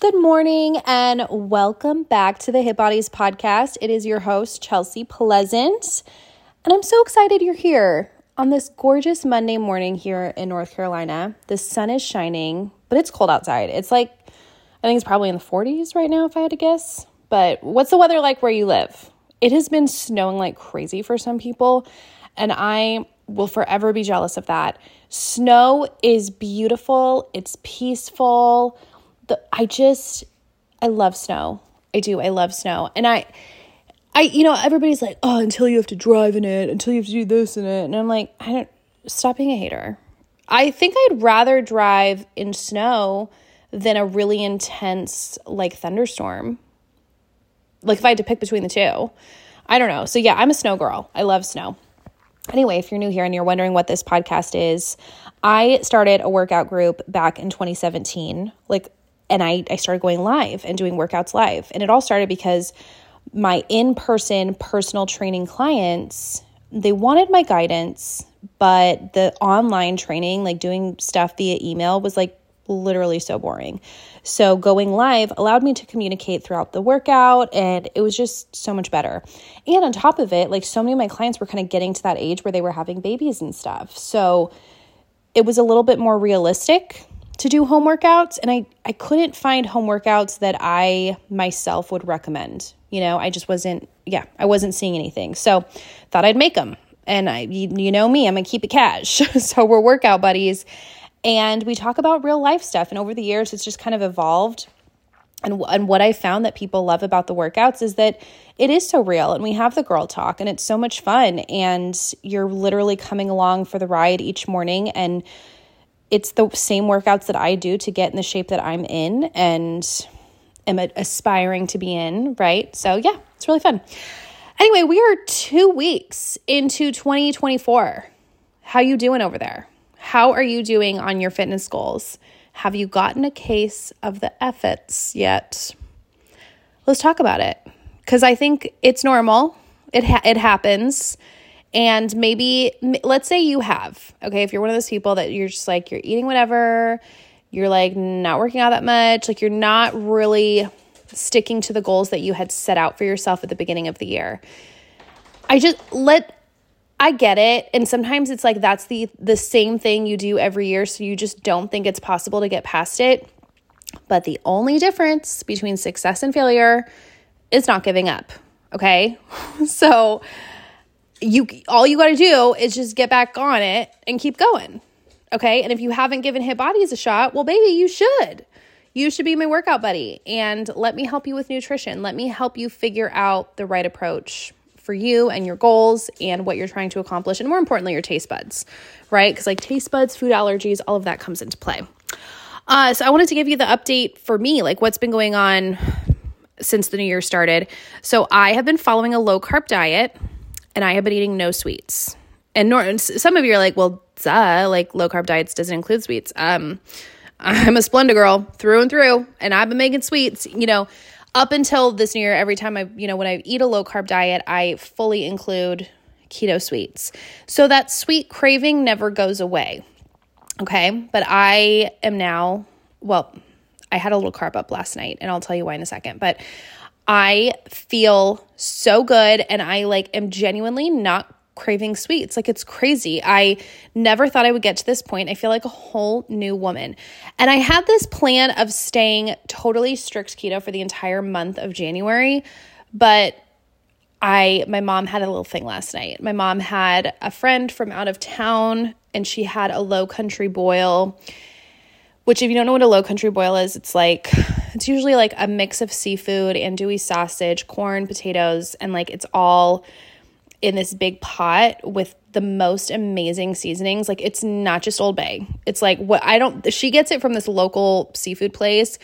Good morning and welcome back to the Hit Bodies podcast. It is your host, Chelsea Pleasant, and I'm so excited you're here on this gorgeous Monday morning here in North Carolina. The sun is shining, but it's cold outside. It's like, I think it's probably in the 40s right now, if I had to guess. But what's the weather like where you live? It has been snowing like crazy for some people, and I will forever be jealous of that. Snow is beautiful, it's peaceful the I just I love snow. I do. I love snow. And I I you know, everybody's like, "Oh, until you have to drive in it, until you have to do this in it." And I'm like, I don't stop being a hater. I think I'd rather drive in snow than a really intense like thunderstorm. Like if I had to pick between the two. I don't know. So yeah, I'm a snow girl. I love snow. Anyway, if you're new here and you're wondering what this podcast is, I started a workout group back in 2017. Like and I, I started going live and doing workouts live. And it all started because my in person personal training clients, they wanted my guidance, but the online training, like doing stuff via email, was like literally so boring. So going live allowed me to communicate throughout the workout and it was just so much better. And on top of it, like so many of my clients were kind of getting to that age where they were having babies and stuff. So it was a little bit more realistic to do home workouts and I I couldn't find home workouts that I myself would recommend. You know, I just wasn't yeah, I wasn't seeing anything. So, thought I'd make them. And I you, you know me, I'm to keep it cash. so, we're workout buddies and we talk about real life stuff and over the years it's just kind of evolved. And, and what I found that people love about the workouts is that it is so real and we have the girl talk and it's so much fun and you're literally coming along for the ride each morning and it's the same workouts that I do to get in the shape that I'm in and am aspiring to be in, right? So, yeah, it's really fun. Anyway, we are 2 weeks into 2024. How you doing over there? How are you doing on your fitness goals? Have you gotten a case of the effets yet? Let's talk about it cuz I think it's normal. It ha- it happens and maybe, let's say you have, okay, if you're one of those people that you're just like, you're eating whatever, you're like not working out that much, like you're not really sticking to the goals that you had set out for yourself at the beginning of the year. I just let I get it and sometimes it's like that's the the same thing you do every year so you just don't think it's possible to get past it. But the only difference between success and failure is not giving up, okay? so you all you got to do is just get back on it and keep going. Okay? And if you haven't given Hit Bodies a shot, well baby, you should. You should be my workout buddy and let me help you with nutrition. Let me help you figure out the right approach for you and your goals and what you're trying to accomplish and more importantly your taste buds, right? Cuz like taste buds, food allergies, all of that comes into play. Uh, so I wanted to give you the update for me, like what's been going on since the new year started. So I have been following a low carb diet and I have been eating no sweets. And nor- some of you are like, well, duh, like low carb diets doesn't include sweets. Um, I'm a Splenda girl through and through, and I've been making sweets, you know, up until this year. Every time I, you know, when I eat a low carb diet, I fully include keto sweets. So that sweet craving never goes away. Okay. But I am now, well, I had a little carb up last night, and I'll tell you why in a second. But I feel so good and I like am genuinely not craving sweets. Like it's crazy. I never thought I would get to this point. I feel like a whole new woman. And I had this plan of staying totally strict keto for the entire month of January, but I my mom had a little thing last night. My mom had a friend from out of town and she had a low country boil which if you don't know what a low country boil is, it's like it's usually like a mix of seafood andouille sausage, corn, potatoes, and like it's all in this big pot with the most amazing seasonings. Like it's not just Old Bay. It's like what I don't she gets it from this local seafood place.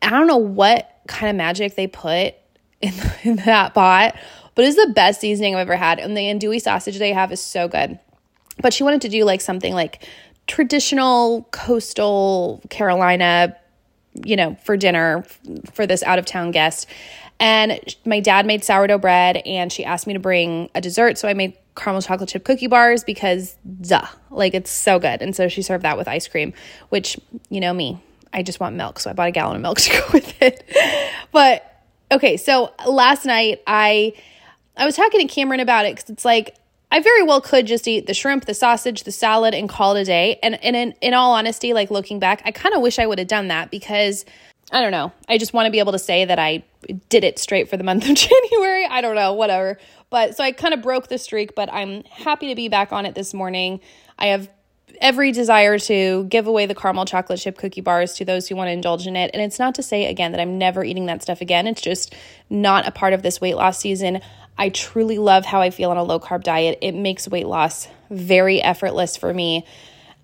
I don't know what kind of magic they put in, in that pot, but it's the best seasoning I've ever had. And the andouille sausage they have is so good. But she wanted to do like something like traditional coastal Carolina, you know, for dinner for this out of town guest. And my dad made sourdough bread and she asked me to bring a dessert. So I made caramel chocolate chip cookie bars because duh, like it's so good. And so she served that with ice cream, which, you know me, I just want milk. So I bought a gallon of milk to go with it. But okay, so last night I I was talking to Cameron about it because it's like I very well could just eat the shrimp, the sausage, the salad, and call it a day. And, and in, in all honesty, like looking back, I kind of wish I would have done that because I don't know. I just want to be able to say that I did it straight for the month of January. I don't know, whatever. But so I kind of broke the streak, but I'm happy to be back on it this morning. I have every desire to give away the caramel chocolate chip cookie bars to those who want to indulge in it. And it's not to say, again, that I'm never eating that stuff again. It's just not a part of this weight loss season. I truly love how I feel on a low carb diet. It makes weight loss very effortless for me.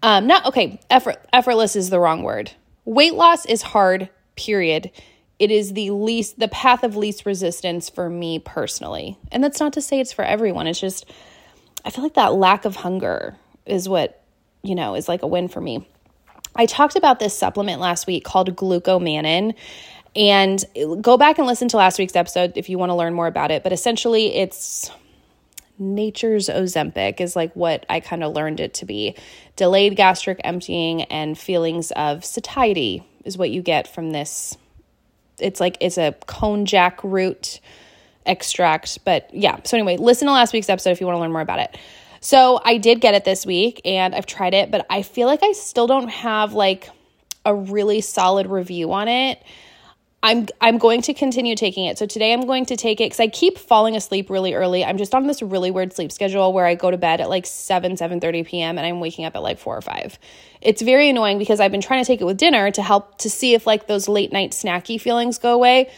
Um, not okay, effort, effortless is the wrong word. Weight loss is hard, period. It is the least, the path of least resistance for me personally. And that's not to say it's for everyone. It's just, I feel like that lack of hunger is what, you know, is like a win for me. I talked about this supplement last week called glucomannan. And go back and listen to last week's episode if you want to learn more about it. But essentially, it's nature's Ozempic, is like what I kind of learned it to be. Delayed gastric emptying and feelings of satiety is what you get from this. It's like it's a konjac root extract. But yeah, so anyway, listen to last week's episode if you want to learn more about it. So I did get it this week and I've tried it, but I feel like I still don't have like a really solid review on it. I'm I'm going to continue taking it. So today I'm going to take it cuz I keep falling asleep really early. I'm just on this really weird sleep schedule where I go to bed at like 7 7:30 p.m. and I'm waking up at like 4 or 5. It's very annoying because I've been trying to take it with dinner to help to see if like those late night snacky feelings go away,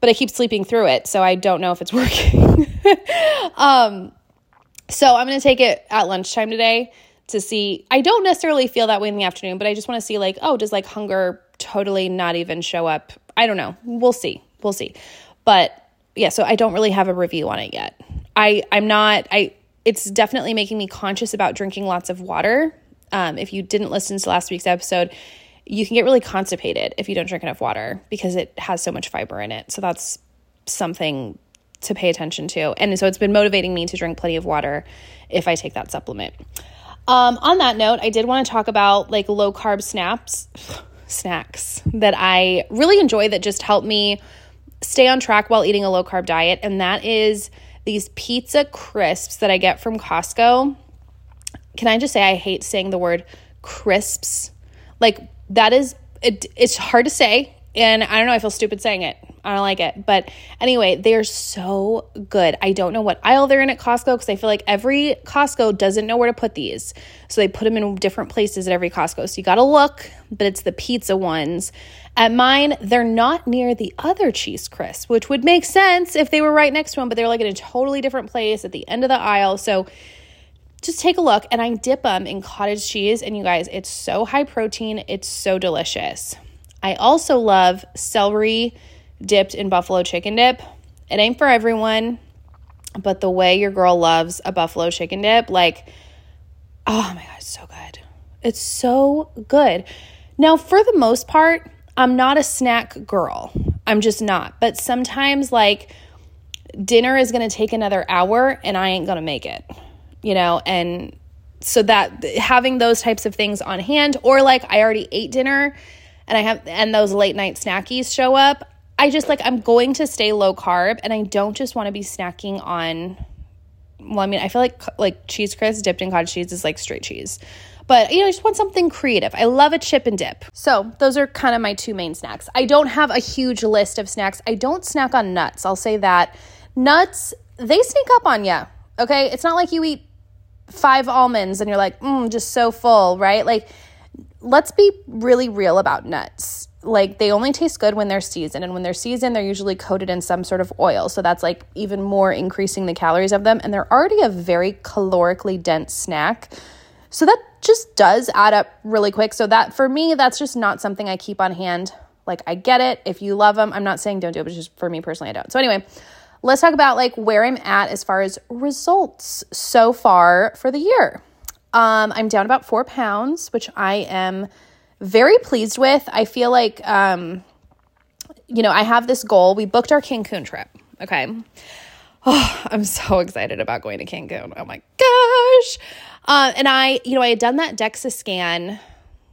but I keep sleeping through it, so I don't know if it's working. um so I'm going to take it at lunchtime today to see I don't necessarily feel that way in the afternoon, but I just want to see like, oh, does like hunger totally not even show up I don't know. We'll see. We'll see. But yeah, so I don't really have a review on it yet. I I'm not I it's definitely making me conscious about drinking lots of water. Um, if you didn't listen to last week's episode, you can get really constipated if you don't drink enough water because it has so much fiber in it. So that's something to pay attention to. And so it's been motivating me to drink plenty of water if I take that supplement. Um, on that note, I did want to talk about like low carb snaps snacks that I really enjoy that just help me stay on track while eating a low carb diet. And that is these pizza crisps that I get from Costco. Can I just say I hate saying the word crisps? Like, that is, it, it's hard to say. And I don't know, I feel stupid saying it. I don't like it. But anyway, they're so good. I don't know what aisle they're in at Costco because I feel like every Costco doesn't know where to put these. So they put them in different places at every Costco. So you got to look, but it's the pizza ones. At mine, they're not near the other cheese crisp, which would make sense if they were right next to them, but they're like in a totally different place at the end of the aisle. So just take a look and I dip them in cottage cheese. And you guys, it's so high protein, it's so delicious. I also love celery dipped in buffalo chicken dip. It ain't for everyone, but the way your girl loves a buffalo chicken dip, like, oh my God, it's so good. It's so good. Now, for the most part, I'm not a snack girl. I'm just not. But sometimes, like, dinner is going to take another hour and I ain't going to make it, you know? And so that having those types of things on hand, or like I already ate dinner and I have, and those late night snackies show up, I just like I'm going to stay low carb and I don't just want to be snacking on well, I mean, I feel like like cheese crisp dipped in cottage cheese is like straight cheese. But you know, I just want something creative. I love a chip and dip. So, those are kind of my two main snacks. I don't have a huge list of snacks. I don't snack on nuts. I'll say that. Nuts, they sneak up on you. Okay? It's not like you eat five almonds and you're like, mm, just so full, right? Like, let's be really real about nuts. Like they only taste good when they're seasoned and when they're seasoned they're usually coated in some sort of oil. So that's like even more increasing the calories of them and they're already a very calorically dense snack. So that just does add up really quick. So that for me that's just not something i keep on hand. Like i get it. If you love them i'm not saying don't do it but just for me personally i don't. So anyway let's talk about like where i'm at as far as results so far for the year um, i'm down about four pounds which i am very pleased with. I feel like, um, you know, I have this goal. We booked our Cancun trip. Okay. Oh, I'm so excited about going to Cancun. Oh my gosh. Uh, and I, you know, I had done that DEXA scan.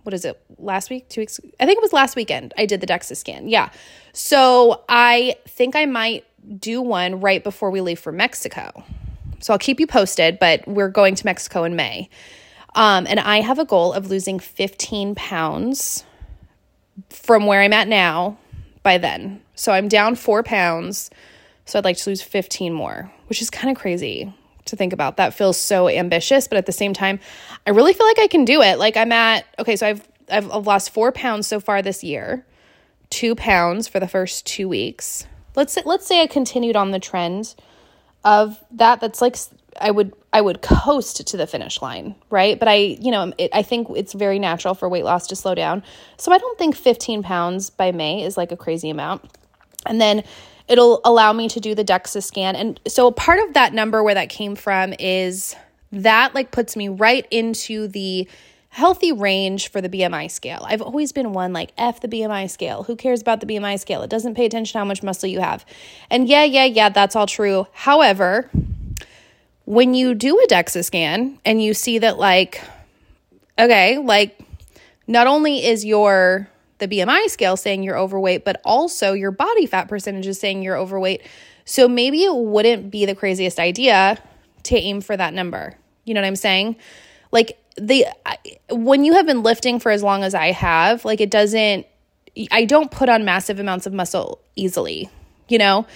what is it last week two weeks i think it was last weekend i did the dexa scan yeah so i think i might do one right before we leave for mexico so i'll keep you posted but we're going to mexico in may um, and i have a goal of losing 15 pounds from where i'm at now by then so i'm down four pounds so i'd like to lose 15 more which is kind of crazy to think about. That feels so ambitious, but at the same time, I really feel like I can do it. Like I'm at okay, so I've I've lost 4 pounds so far this year. 2 pounds for the first 2 weeks. Let's say, let's say I continued on the trend of that that's like I would I would coast to the finish line, right? But I, you know, it, I think it's very natural for weight loss to slow down. So I don't think 15 pounds by May is like a crazy amount. And then it'll allow me to do the DEXA scan. And so part of that number where that came from is that like puts me right into the healthy range for the BMI scale. I've always been one like F the BMI scale. Who cares about the BMI scale? It doesn't pay attention how much muscle you have. And yeah, yeah, yeah, that's all true. However, when you do a DEXA scan and you see that like okay, like not only is your the BMI scale saying you're overweight, but also your body fat percentage is saying you're overweight. So maybe it wouldn't be the craziest idea to aim for that number. You know what I'm saying? Like the when you have been lifting for as long as I have, like it doesn't I don't put on massive amounts of muscle easily, you know?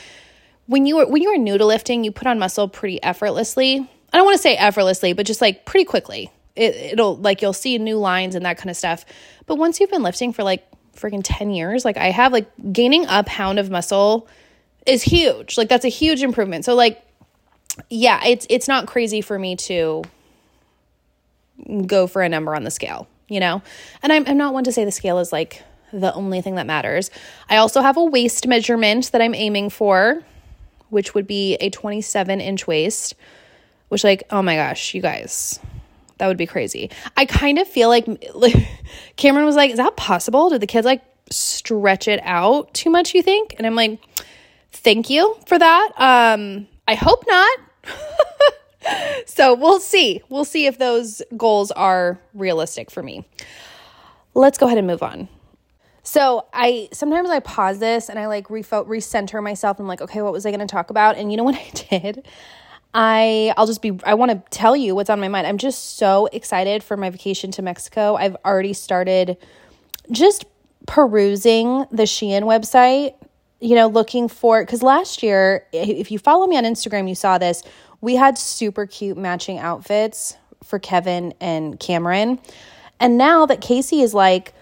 When you were when you were new to lifting, you put on muscle pretty effortlessly. I don't want to say effortlessly, but just like pretty quickly. It, it'll like you'll see new lines and that kind of stuff. But once you've been lifting for like freaking 10 years, like I have like gaining a pound of muscle is huge. Like that's a huge improvement. So like yeah, it's it's not crazy for me to go for a number on the scale, you know? And I'm I'm not one to say the scale is like the only thing that matters. I also have a waist measurement that I'm aiming for, which would be a 27 inch waist, which like, oh my gosh, you guys, that would be crazy. I kind of feel like, like Cameron was like, "Is that possible? Did the kids like stretch it out too much? You think?" And I'm like, "Thank you for that. Um, I hope not." so we'll see. We'll see if those goals are realistic for me. Let's go ahead and move on. So I sometimes I pause this and I like refo- recenter myself. I'm like, okay, what was I going to talk about? And you know what I did? I I'll just be I want to tell you what's on my mind. I'm just so excited for my vacation to Mexico. I've already started just perusing the Shein website, you know, looking for cuz last year if you follow me on Instagram you saw this, we had super cute matching outfits for Kevin and Cameron. And now that Casey is like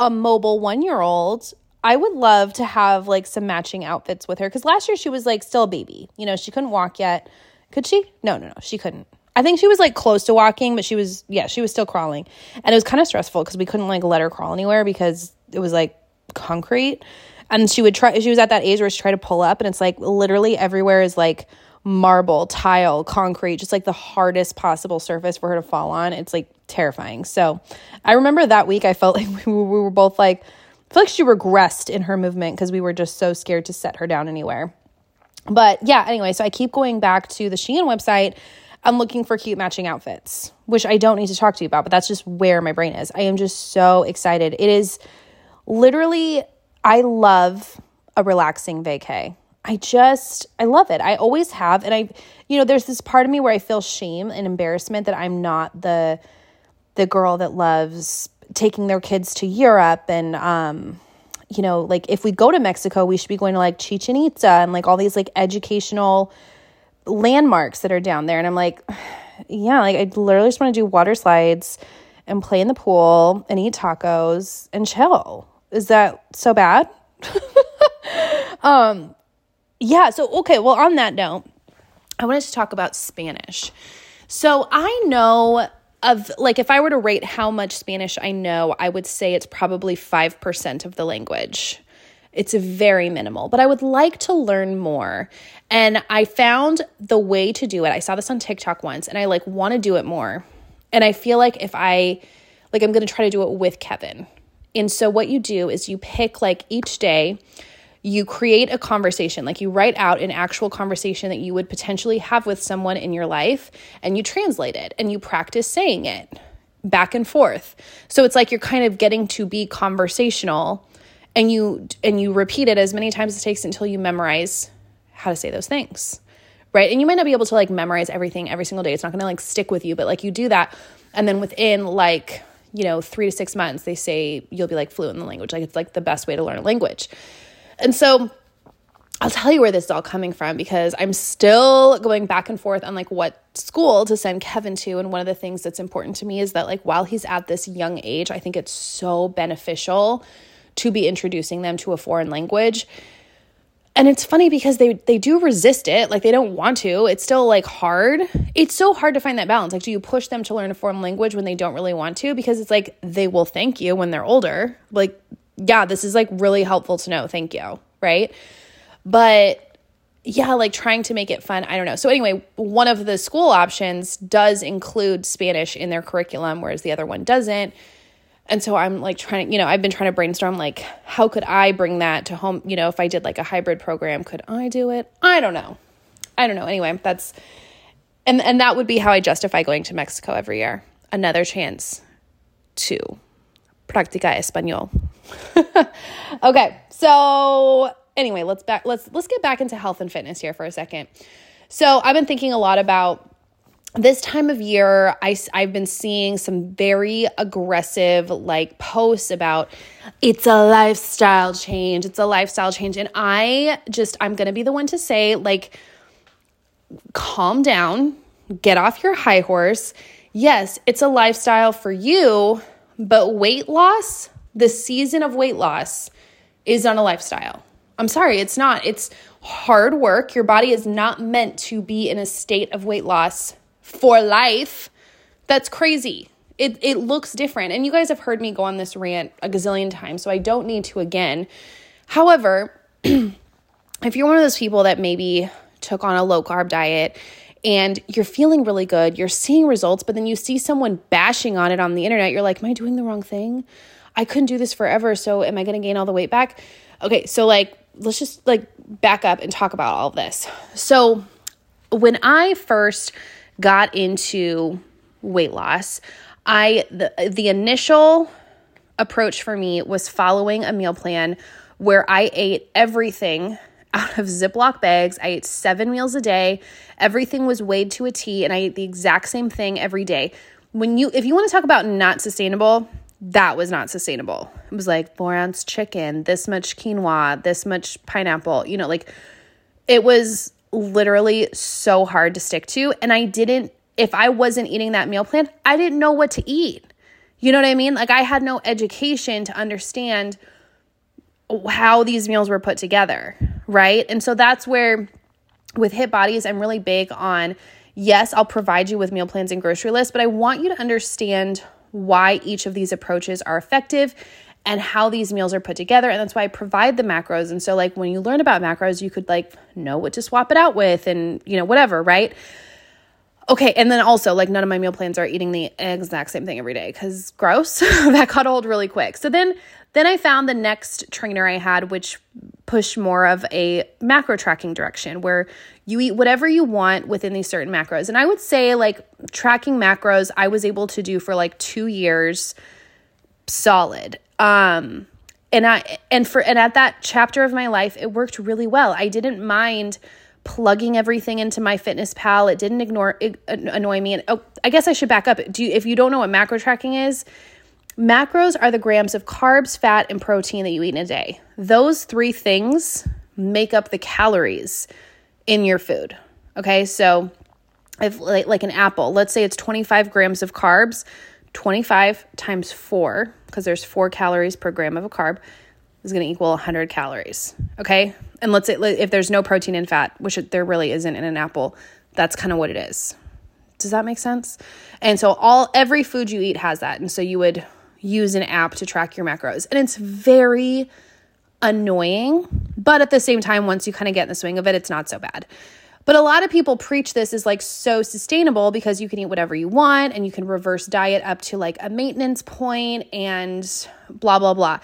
a mobile 1-year-old, I would love to have like some matching outfits with her cuz last year she was like still a baby. You know, she couldn't walk yet could she? No, no, no, she couldn't. I think she was like close to walking, but she was, yeah, she was still crawling. And it was kind of stressful because we couldn't like let her crawl anywhere because it was like concrete. And she would try, she was at that age where she tried to pull up, and it's like literally everywhere is like marble, tile, concrete, just like the hardest possible surface for her to fall on. It's like terrifying. So I remember that week I felt like we were both like, I feel like she regressed in her movement because we were just so scared to set her down anywhere. But yeah, anyway, so I keep going back to the Shein website. I'm looking for cute matching outfits, which I don't need to talk to you about, but that's just where my brain is. I am just so excited. It is literally, I love a relaxing vacay. I just, I love it. I always have. And I, you know, there's this part of me where I feel shame and embarrassment that I'm not the, the girl that loves taking their kids to Europe and, um, you know, like if we go to Mexico, we should be going to like Chichen Itza and like all these like educational landmarks that are down there. And I'm like, yeah, like I literally just want to do water slides and play in the pool and eat tacos and chill. Is that so bad? um yeah, so okay, well on that note, I wanted to talk about Spanish. So I know of like if I were to rate how much Spanish I know, I would say it's probably 5% of the language. It's very minimal, but I would like to learn more. And I found the way to do it. I saw this on TikTok once and I like want to do it more. And I feel like if I like I'm going to try to do it with Kevin. And so what you do is you pick like each day you create a conversation, like you write out an actual conversation that you would potentially have with someone in your life and you translate it and you practice saying it. back and forth. So it's like you're kind of getting to be conversational and you and you repeat it as many times as it takes until you memorize how to say those things. Right? And you might not be able to like memorize everything every single day. It's not going to like stick with you, but like you do that and then within like, you know, 3 to 6 months they say you'll be like fluent in the language. Like it's like the best way to learn a language. And so I'll tell you where this is all coming from because I'm still going back and forth on like what school to send Kevin to. And one of the things that's important to me is that like while he's at this young age, I think it's so beneficial to be introducing them to a foreign language. And it's funny because they they do resist it, like they don't want to. It's still like hard. It's so hard to find that balance. Like do you push them to learn a foreign language when they don't really want to because it's like they will thank you when they're older. Like yeah, this is like really helpful to know. Thank you, right? But yeah, like trying to make it fun. I don't know. So, anyway, one of the school options does include Spanish in their curriculum, whereas the other one doesn't. And so I'm like trying to, you know, I've been trying to brainstorm like, how could I bring that to home? You know, if I did like a hybrid program, could I do it? I don't know. I don't know. Anyway, that's, and, and that would be how I justify going to Mexico every year. Another chance to practica español. okay. So anyway, let's back let's let's get back into health and fitness here for a second. So, I've been thinking a lot about this time of year I, i've been seeing some very aggressive like posts about it's a lifestyle change it's a lifestyle change and i just i'm gonna be the one to say like calm down get off your high horse yes it's a lifestyle for you but weight loss the season of weight loss is on a lifestyle I'm sorry, it's not. It's hard work. Your body is not meant to be in a state of weight loss for life. That's crazy. It, it looks different. And you guys have heard me go on this rant a gazillion times, so I don't need to again. However, if you're one of those people that maybe took on a low carb diet and you're feeling really good, you're seeing results, but then you see someone bashing on it on the internet, you're like, Am I doing the wrong thing? I couldn't do this forever, so am I gonna gain all the weight back? Okay, so like let's just like back up and talk about all this. So, when I first got into weight loss, I the the initial approach for me was following a meal plan where I ate everything out of Ziploc bags. I ate 7 meals a day. Everything was weighed to a T and I ate the exact same thing every day. When you if you want to talk about not sustainable, that was not sustainable. It was like four ounce chicken, this much quinoa, this much pineapple, you know, like it was literally so hard to stick to. And I didn't, if I wasn't eating that meal plan, I didn't know what to eat. You know what I mean? Like I had no education to understand how these meals were put together, right? And so that's where with Hit Bodies, I'm really big on yes, I'll provide you with meal plans and grocery lists, but I want you to understand why each of these approaches are effective and how these meals are put together and that's why I provide the macros. And so like when you learn about macros you could like know what to swap it out with and you know whatever right? Okay and then also like none of my meal plans are eating the exact same thing every day cuz gross. That got old really quick. So then then I found the next trainer I had which pushed more of a macro tracking direction where you eat whatever you want within these certain macros. And I would say, like, tracking macros, I was able to do for like two years solid. Um, and I and for and at that chapter of my life, it worked really well. I didn't mind plugging everything into MyFitnessPal. It didn't ignore it, annoy me. And oh, I guess I should back up. Do you, if you don't know what macro tracking is, macros are the grams of carbs, fat, and protein that you eat in a day. Those three things make up the calories in your food. Okay, so if like, an apple, let's say it's 25 grams of carbs, 25 times four, because there's four calories per gram of a carb, is going to equal 100 calories. Okay, and let's say if there's no protein and fat, which there really isn't in an apple, that's kind of what it is. Does that make sense? And so all every food you eat has that, and so you would use an app to track your macros, and it's very annoying, but at the same time, once you kind of get in the swing of it, it's not so bad. But a lot of people preach this is like so sustainable because you can eat whatever you want and you can reverse diet up to like a maintenance point and blah, blah, blah.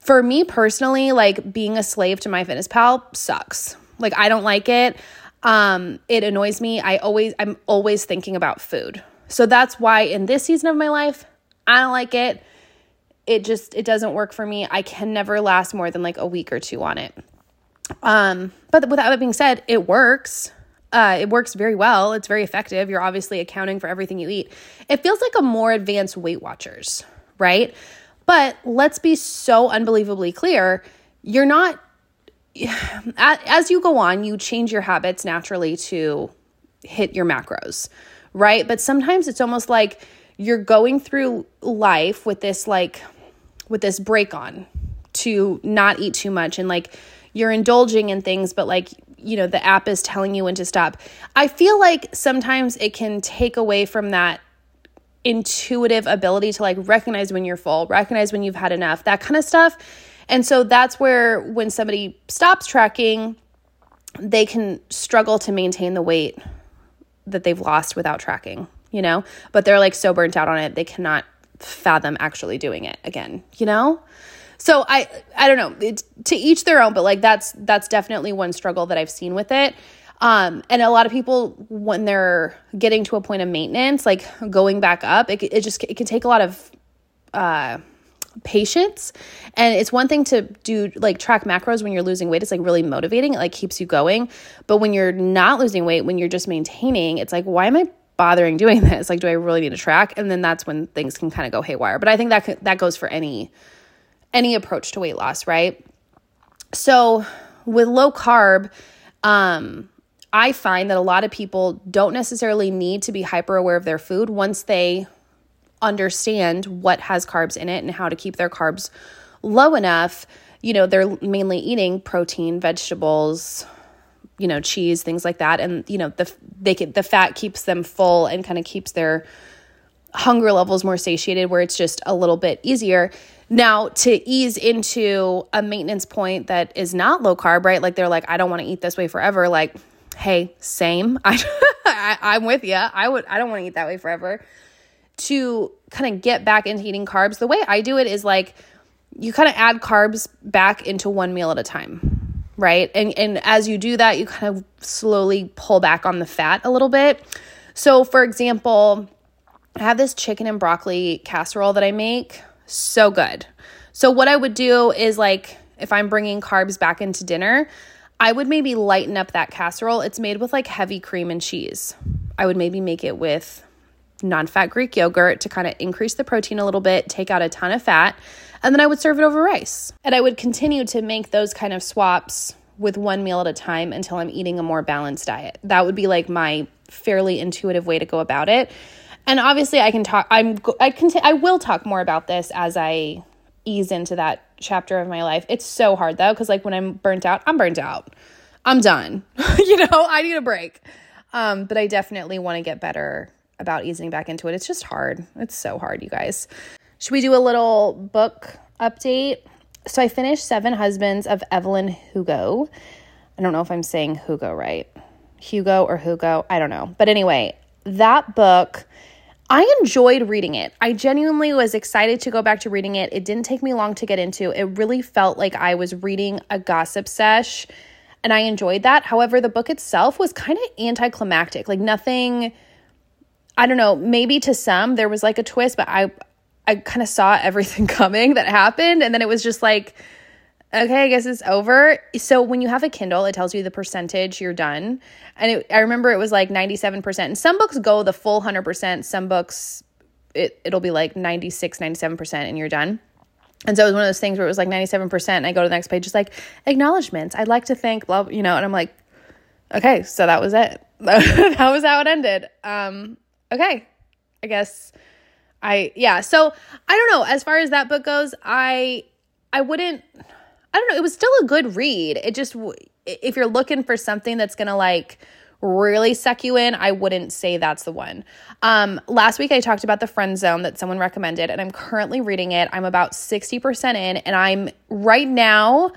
For me personally, like being a slave to MyFitnessPal sucks. Like I don't like it. Um, it annoys me. I always, I'm always thinking about food. So that's why in this season of my life, I don't like it. It just it doesn't work for me. I can never last more than like a week or two on it. Um, but with that being said, it works. Uh, it works very well. It's very effective. You're obviously accounting for everything you eat. It feels like a more advanced Weight Watchers, right? But let's be so unbelievably clear you're not, as you go on, you change your habits naturally to hit your macros, right? But sometimes it's almost like you're going through life with this, like, with this break on to not eat too much and like you're indulging in things, but like, you know, the app is telling you when to stop. I feel like sometimes it can take away from that intuitive ability to like recognize when you're full, recognize when you've had enough, that kind of stuff. And so that's where when somebody stops tracking, they can struggle to maintain the weight that they've lost without tracking, you know? But they're like so burnt out on it, they cannot fathom actually doing it again, you know? So I I don't know, to each their own, but like that's that's definitely one struggle that I've seen with it. Um, and a lot of people, when they're getting to a point of maintenance, like going back up, it, it just it can take a lot of uh, patience. And it's one thing to do like track macros when you're losing weight. It's like really motivating. It like keeps you going. But when you're not losing weight, when you're just maintaining, it's like, why am I bothering doing this? Like, do I really need to track? And then that's when things can kind of go haywire. But I think that that goes for any any approach to weight loss, right? So with low carb, um, I find that a lot of people don't necessarily need to be hyper aware of their food once they understand what has carbs in it and how to keep their carbs low enough. You know, they're mainly eating protein, vegetables, you know, cheese, things like that, and you know, the they can, the fat keeps them full and kind of keeps their hunger levels more satiated, where it's just a little bit easier. Now, to ease into a maintenance point that is not low carb, right? Like they're like, I don't want to eat this way forever. Like hey, same. I, I am with you. I would I don't want to eat that way forever. To kind of get back into eating carbs, the way I do it is like you kind of add carbs back into one meal at a time, right? And and as you do that, you kind of slowly pull back on the fat a little bit. So, for example, I have this chicken and broccoli casserole that I make. So good. So, what I would do is like if I'm bringing carbs back into dinner, I would maybe lighten up that casserole. It's made with like heavy cream and cheese. I would maybe make it with non fat Greek yogurt to kind of increase the protein a little bit, take out a ton of fat, and then I would serve it over rice. And I would continue to make those kind of swaps with one meal at a time until I'm eating a more balanced diet. That would be like my fairly intuitive way to go about it. And obviously I can talk I'm I can I will talk more about this as I ease into that chapter of my life. It's so hard though, because like when I'm burnt out, I'm burnt out. I'm done. you know, I need a break. Um, but I definitely want to get better about easing back into it. It's just hard. It's so hard, you guys. Should we do a little book update? So I finished Seven Husbands of Evelyn Hugo. I don't know if I'm saying Hugo right. Hugo or Hugo, I don't know. But anyway, that book I enjoyed reading it. I genuinely was excited to go back to reading it. It didn't take me long to get into. It really felt like I was reading a gossip sesh and I enjoyed that. However, the book itself was kind of anticlimactic. Like nothing I don't know, maybe to some there was like a twist, but I I kind of saw everything coming that happened and then it was just like okay, I guess it's over. So when you have a Kindle, it tells you the percentage you're done. And it, I remember it was like 97%. And some books go the full 100%. Some books, it, it'll be like 96, 97% and you're done. And so it was one of those things where it was like 97%. And I go to the next page, it's like acknowledgments. I'd like to thank, blah, you know, and I'm like, okay, so that was it. that was how it ended. Um, okay, I guess I, yeah. So I don't know. As far as that book goes, I, I wouldn't, I don't know, it was still a good read. It just, if you're looking for something that's gonna like really suck you in, I wouldn't say that's the one. Um, last week I talked about the friend zone that someone recommended, and I'm currently reading it. I'm about 60% in, and I'm right now.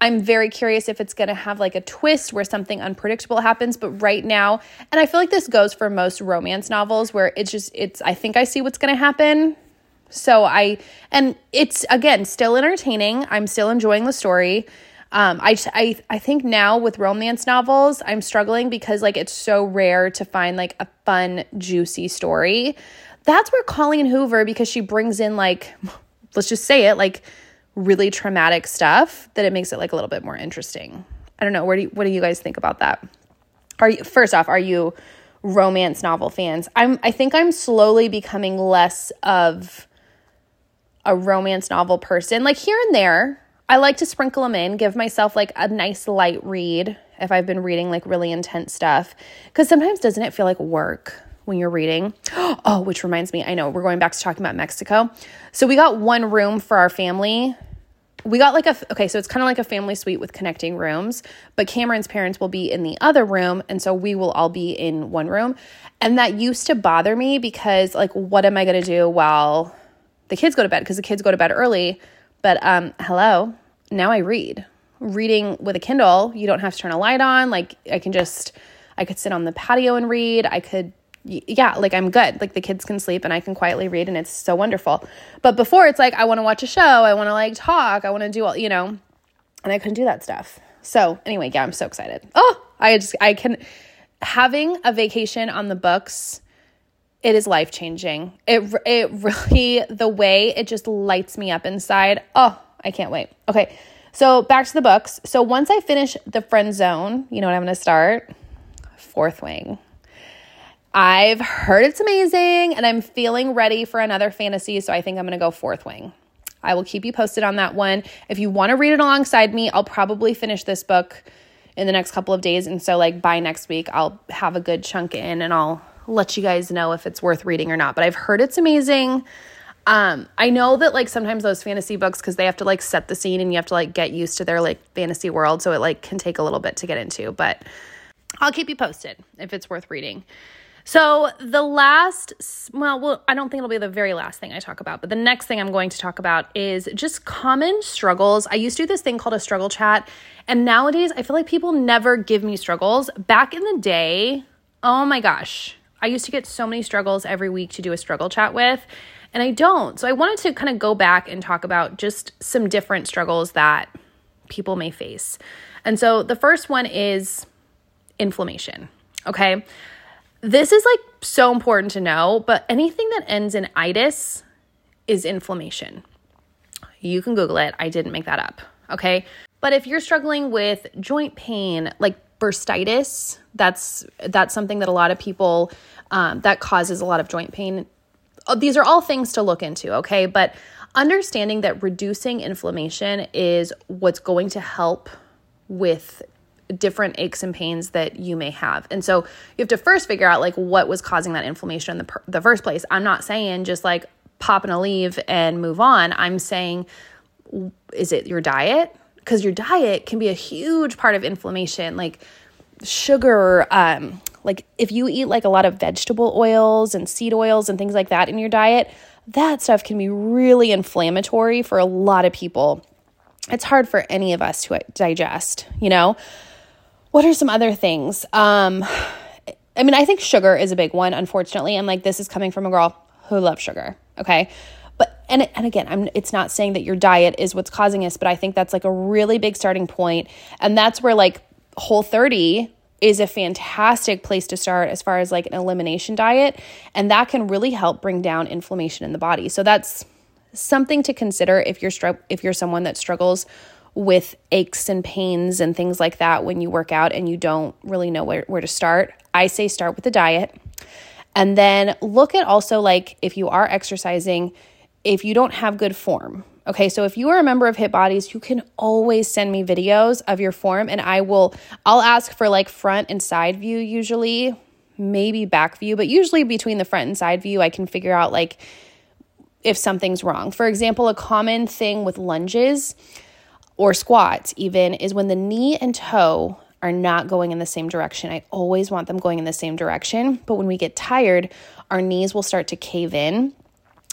I'm very curious if it's going to have like a twist where something unpredictable happens. But right now, and I feel like this goes for most romance novels where it's just, it's, I think I see what's going to happen. So I, and it's again still entertaining. I'm still enjoying the story. Um, I, I, I think now with romance novels, I'm struggling because like it's so rare to find like a fun, juicy story. That's where Colleen Hoover, because she brings in like, let's just say it, like really traumatic stuff, that it makes it like a little bit more interesting. I don't know. Where do you, what do you guys think about that? Are you first off, are you romance novel fans? I'm I think I'm slowly becoming less of a romance novel person. Like here and there, I like to sprinkle them in, give myself like a nice light read if I've been reading like really intense stuff. Because sometimes doesn't it feel like work when you're reading? Oh, which reminds me, I know we're going back to talking about Mexico. So we got one room for our family. We got like a, okay, so it's kind of like a family suite with connecting rooms, but Cameron's parents will be in the other room. And so we will all be in one room. And that used to bother me because, like, what am I going to do while the kids go to bed? Because the kids go to bed early but um, hello, now I read. Reading with a Kindle, you don't have to turn a light on. Like I can just, I could sit on the patio and read. I could, yeah, like I'm good. Like the kids can sleep and I can quietly read, and it's so wonderful. But before, it's like I want to watch a show, I want to like talk, I want to do all, you know, and I couldn't do that stuff. So anyway, yeah, I'm so excited. Oh, I just, I can, having a vacation on the books it is life changing. It it really the way it just lights me up inside. Oh, I can't wait. Okay. So, back to the books. So, once I finish The Friend Zone, you know what I'm going to start? Fourth Wing. I've heard it's amazing and I'm feeling ready for another fantasy, so I think I'm going to go Fourth Wing. I will keep you posted on that one. If you want to read it alongside me, I'll probably finish this book in the next couple of days and so like by next week I'll have a good chunk in and I'll let you guys know if it's worth reading or not. But I've heard it's amazing. Um, I know that like sometimes those fantasy books because they have to like set the scene and you have to like get used to their like fantasy world, so it like can take a little bit to get into. But I'll keep you posted if it's worth reading. So the last, well, well, I don't think it'll be the very last thing I talk about, but the next thing I'm going to talk about is just common struggles. I used to do this thing called a struggle chat, and nowadays I feel like people never give me struggles. Back in the day, oh my gosh, I used to get so many struggles every week to do a struggle chat with, and I don't. So I wanted to kind of go back and talk about just some different struggles that people may face. And so the first one is inflammation. Okay. This is like so important to know, but anything that ends in itis is inflammation. You can Google it. I didn't make that up. Okay. But if you're struggling with joint pain, like bursitis, that's that's something that a lot of people um, that causes a lot of joint pain. Uh, these are all things to look into, okay? But understanding that reducing inflammation is what's going to help with different aches and pains that you may have. And so you have to first figure out like what was causing that inflammation in the, per- the first place. I'm not saying just like pop an Aleve and move on. I'm saying is it your diet? Because your diet can be a huge part of inflammation. Like sugar, um, like if you eat like a lot of vegetable oils and seed oils and things like that in your diet, that stuff can be really inflammatory for a lot of people. It's hard for any of us to digest, you know? What are some other things? Um, I mean, I think sugar is a big one, unfortunately. And like this is coming from a girl who loves sugar, okay? But and and again, I'm it's not saying that your diet is what's causing this, but I think that's like a really big starting point. And that's where like Whole 30 is a fantastic place to start as far as like an elimination diet and that can really help bring down inflammation in the body. So that's something to consider if you're str- if you're someone that struggles with aches and pains and things like that when you work out and you don't really know where, where to start. I say start with the diet. And then look at also like if you are exercising, if you don't have good form, Okay, so if you are a member of Hit Bodies, you can always send me videos of your form and I will I'll ask for like front and side view usually, maybe back view, but usually between the front and side view I can figure out like if something's wrong. For example, a common thing with lunges or squats even is when the knee and toe are not going in the same direction. I always want them going in the same direction, but when we get tired, our knees will start to cave in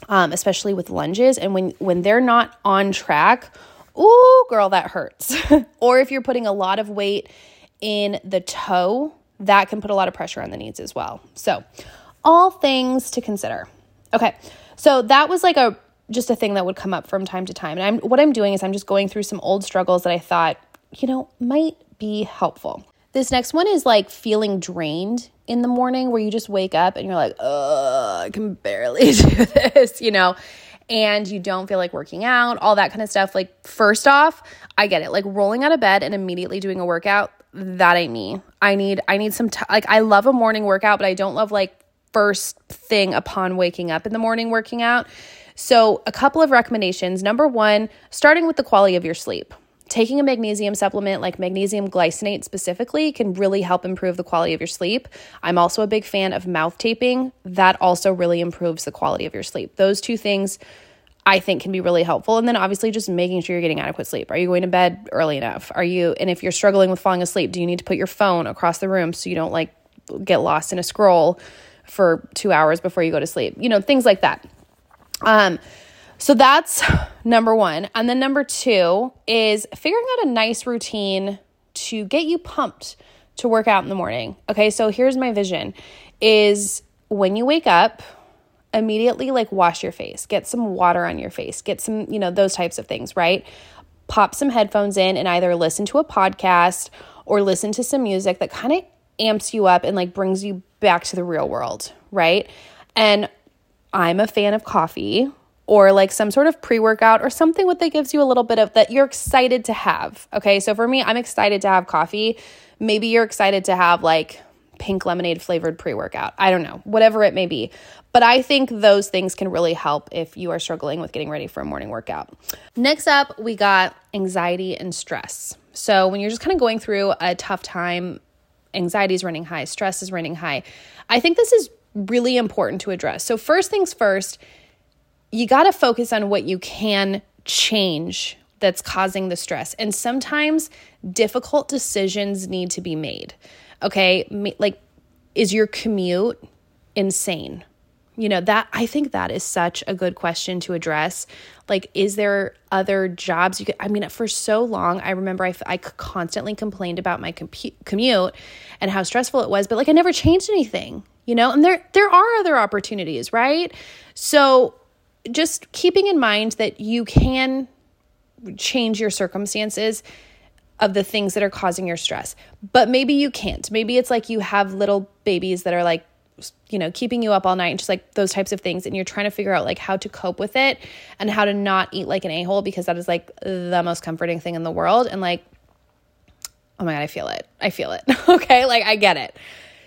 um, especially with lunges. And when when they're not on track, ooh, girl, that hurts. or if you're putting a lot of weight in the toe, that can put a lot of pressure on the knees as well. So, all things to consider. Okay, so that was like a just a thing that would come up from time to time. And I'm what I'm doing is I'm just going through some old struggles that I thought you know, might be helpful. This next one is like feeling drained in the morning where you just wake up and you're like, oh, I can barely do this, you know, and you don't feel like working out, all that kind of stuff. Like, first off, I get it. Like rolling out of bed and immediately doing a workout, that ain't me. I need, I need some, t- like, I love a morning workout, but I don't love like first thing upon waking up in the morning working out. So, a couple of recommendations. Number one, starting with the quality of your sleep. Taking a magnesium supplement like magnesium glycinate specifically can really help improve the quality of your sleep. I'm also a big fan of mouth taping. That also really improves the quality of your sleep. Those two things I think can be really helpful. And then obviously just making sure you're getting adequate sleep. Are you going to bed early enough? Are you, and if you're struggling with falling asleep, do you need to put your phone across the room so you don't like get lost in a scroll for two hours before you go to sleep? You know, things like that. Um, so that's number one. And then number two is figuring out a nice routine to get you pumped to work out in the morning. Okay, so here's my vision is when you wake up, immediately like wash your face, get some water on your face, get some, you know, those types of things, right? Pop some headphones in and either listen to a podcast or listen to some music that kind of amps you up and like brings you back to the real world, right? And I'm a fan of coffee or like some sort of pre workout or something what that gives you a little bit of that you're excited to have. Okay. So for me, I'm excited to have coffee. Maybe you're excited to have like pink lemonade flavored pre workout. I don't know, whatever it may be. But I think those things can really help if you are struggling with getting ready for a morning workout. Next up, we got anxiety and stress. So when you're just kind of going through a tough time, anxiety is running high, stress is running high. I think this is really important to address. So, first things first, you got to focus on what you can change that's causing the stress. And sometimes difficult decisions need to be made. Okay. Like, is your commute insane? You know, that I think that is such a good question to address. Like, is there other jobs you could? I mean, for so long, I remember I, I constantly complained about my compu- commute and how stressful it was, but like, I never changed anything, you know, and there, there are other opportunities, right? So, just keeping in mind that you can change your circumstances of the things that are causing your stress. But maybe you can't. Maybe it's like you have little babies that are like, you know, keeping you up all night and just like those types of things. And you're trying to figure out like how to cope with it and how to not eat like an a hole because that is like the most comforting thing in the world. And like, oh my God, I feel it. I feel it. okay. Like, I get it.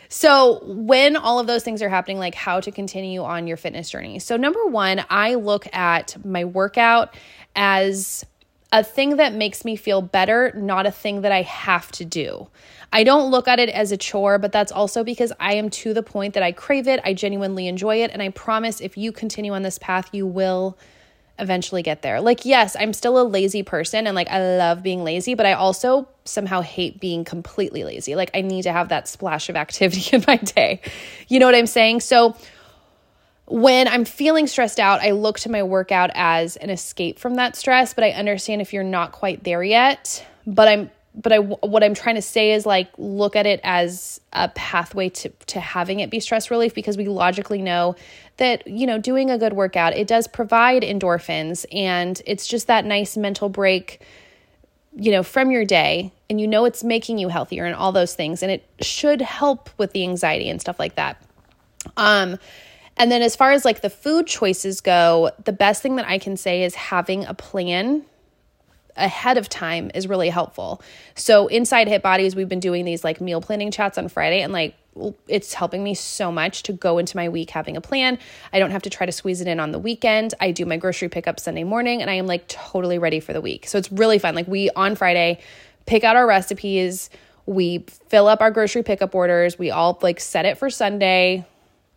So, when all of those things are happening, like how to continue on your fitness journey. So, number one, I look at my workout as a thing that makes me feel better, not a thing that I have to do. I don't look at it as a chore, but that's also because I am to the point that I crave it, I genuinely enjoy it, and I promise if you continue on this path, you will eventually get there. Like, yes, I'm still a lazy person and like I love being lazy, but I also somehow hate being completely lazy. Like, I need to have that splash of activity in my day. You know what I'm saying? So, when I'm feeling stressed out, I look to my workout as an escape from that stress, but I understand if you're not quite there yet. But I'm but I what I'm trying to say is like look at it as a pathway to to having it be stress relief because we logically know that you know doing a good workout it does provide endorphins and it's just that nice mental break you know from your day and you know it's making you healthier and all those things. And it should help with the anxiety and stuff like that. Um and then as far as like the food choices go the best thing that I can say is having a plan ahead of time is really helpful. So inside Hit Bodies, we've been doing these like meal planning chats on Friday and like it's helping me so much to go into my week having a plan. I don't have to try to squeeze it in on the weekend. I do my grocery pickup Sunday morning and I am like totally ready for the week. So it's really fun. Like we on Friday pick out our recipes, we fill up our grocery pickup orders, we all like set it for Sunday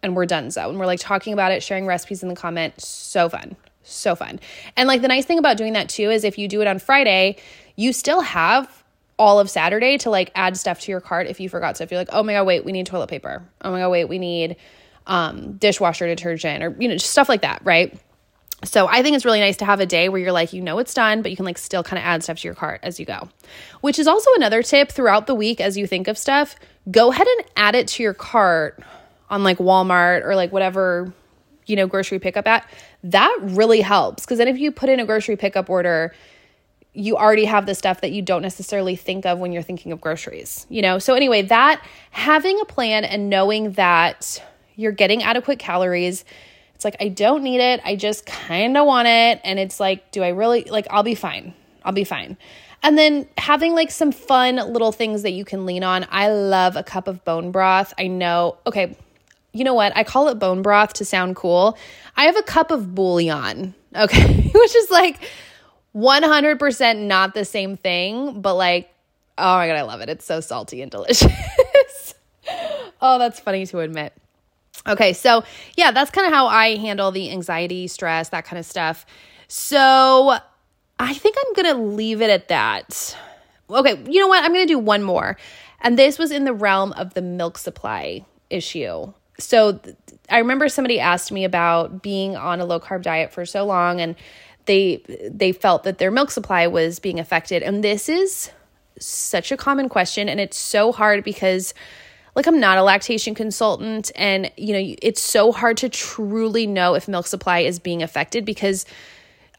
and we're done so. And we're like talking about it, sharing recipes in the comment. So fun so fun. And like the nice thing about doing that too is if you do it on Friday, you still have all of Saturday to like add stuff to your cart if you forgot stuff. You're like, oh my god, wait, we need toilet paper. Oh my god, wait, we need um, dishwasher detergent or you know just stuff like that, right? So I think it's really nice to have a day where you're like, you know, it's done, but you can like still kind of add stuff to your cart as you go. Which is also another tip throughout the week as you think of stuff. Go ahead and add it to your cart on like Walmart or like whatever you know, grocery pickup at, that really helps. Because then if you put in a grocery pickup order, you already have the stuff that you don't necessarily think of when you're thinking of groceries, you know? So, anyway, that having a plan and knowing that you're getting adequate calories, it's like, I don't need it. I just kind of want it. And it's like, do I really, like, I'll be fine. I'll be fine. And then having like some fun little things that you can lean on. I love a cup of bone broth. I know, okay, you know what? I call it bone broth to sound cool. I have a cup of bouillon, okay, which is like 100% not the same thing, but like, oh my God, I love it. It's so salty and delicious. oh, that's funny to admit. Okay, so yeah, that's kind of how I handle the anxiety, stress, that kind of stuff. So I think I'm going to leave it at that. Okay, you know what? I'm going to do one more. And this was in the realm of the milk supply issue. So th- I remember somebody asked me about being on a low carb diet for so long and they they felt that their milk supply was being affected. And this is such a common question and it's so hard because like I'm not a lactation consultant and you know it's so hard to truly know if milk supply is being affected because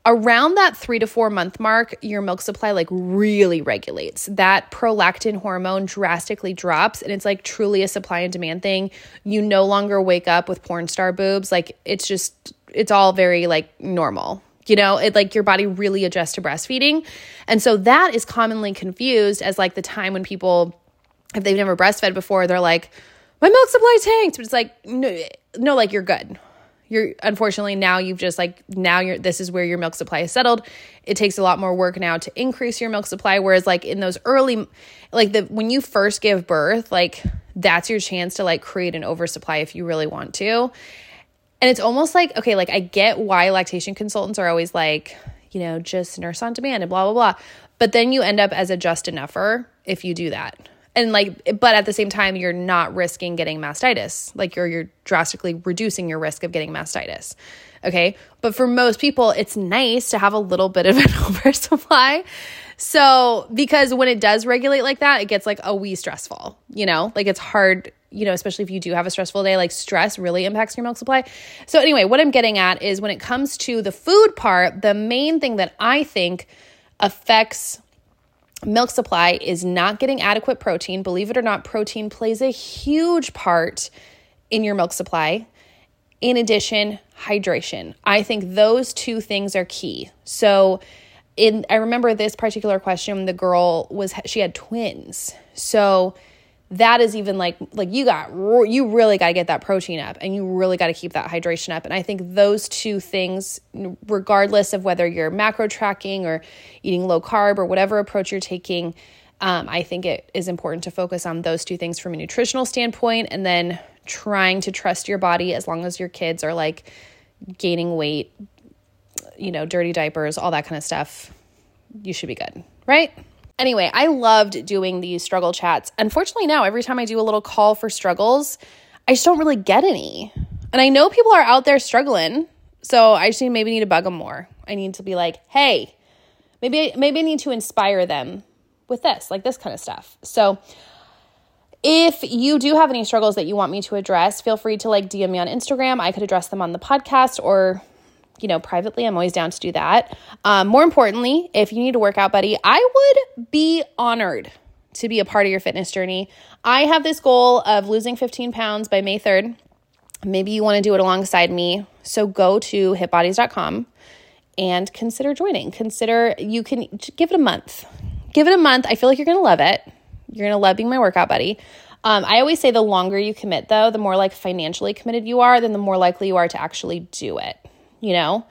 around that three to four month mark, your milk supply like really regulates. That prolactin hormone drastically drops, and it's like truly a supply and demand thing. You no longer wake up with porn star boobs. Like it's just, it's all very like normal. You know, it like your body really adjusts to breastfeeding. And so that is commonly confused as like the time when people, if they've never breastfed before, they're like, my milk supply tanked. But it's like, no, no, like you're good you're unfortunately now you've just like now you're this is where your milk supply is settled. It takes a lot more work now to increase your milk supply whereas like in those early like the when you first give birth like that's your chance to like create an oversupply if you really want to. And it's almost like okay like i get why lactation consultants are always like you know just nurse on demand and blah blah blah. But then you end up as a just enougher if you do that and like but at the same time you're not risking getting mastitis. Like you're you're drastically reducing your risk of getting mastitis. Okay? But for most people it's nice to have a little bit of an oversupply. So because when it does regulate like that it gets like a wee stressful you know? Like it's hard you know especially if you do have a stressful day like stress really impacts your milk supply. So anyway what i'm getting at is when it comes to the food part the main thing that i think affects milk supply is not getting adequate protein. Believe it or not, protein plays a huge part in your milk supply. In addition, hydration. I think those two things are key. So, in I remember this particular question, the girl was she had twins. So, that is even like like you got you really got to get that protein up and you really got to keep that hydration up. And i think those two things regardless of whether you're macro tracking or eating low carb or whatever approach you're taking um, i think it is important to focus on those two things from a nutritional standpoint and then trying to trust your body as long as your kids are like gaining weight you know dirty diapers all that kind of stuff you should be good right Anyway, I loved doing these struggle chats. Unfortunately, now every time I do a little call for struggles, I just don't really get any. And I know people are out there struggling, so I just maybe need to bug them more. I need to be like, hey, maybe maybe I need to inspire them with this, like this kind of stuff. So if you do have any struggles that you want me to address, feel free to like DM me on Instagram. I could address them on the podcast or you know, privately, I'm always down to do that. Um, more importantly, if you need a workout buddy, I would be honored to be a part of your fitness journey. I have this goal of losing 15 pounds by May 3rd. Maybe you want to do it alongside me. So go to hitbodies.com and consider joining. Consider you can give it a month. Give it a month. I feel like you're going to love it. You're going to love being my workout buddy. Um, I always say the longer you commit, though, the more like financially committed you are, then the more likely you are to actually do it you know?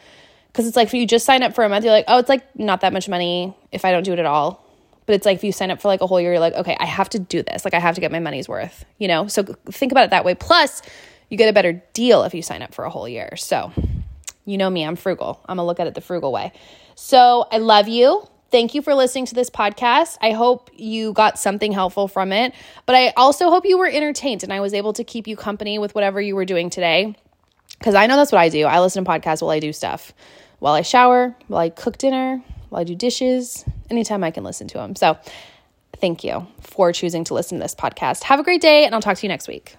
Because it's like if you just sign up for a month, you're like, oh, it's like not that much money if I don't do it at all. But it's like if you sign up for like a whole year, you're like, okay, I have to do this. Like I have to get my money's worth, you know? So think about it that way. Plus, you get a better deal if you sign up for a whole year. So, you know me, I'm frugal. I'm gonna look at it the frugal way. So, I love you. Thank you for listening to this podcast. I hope you got something helpful from it, but I also hope you were entertained and I was able to keep you company with whatever you were doing today. Because I know that's what I do. I listen to podcasts while I do stuff, while I shower, while I cook dinner, while I do dishes, anytime I can listen to them. So thank you for choosing to listen to this podcast. Have a great day, and I'll talk to you next week.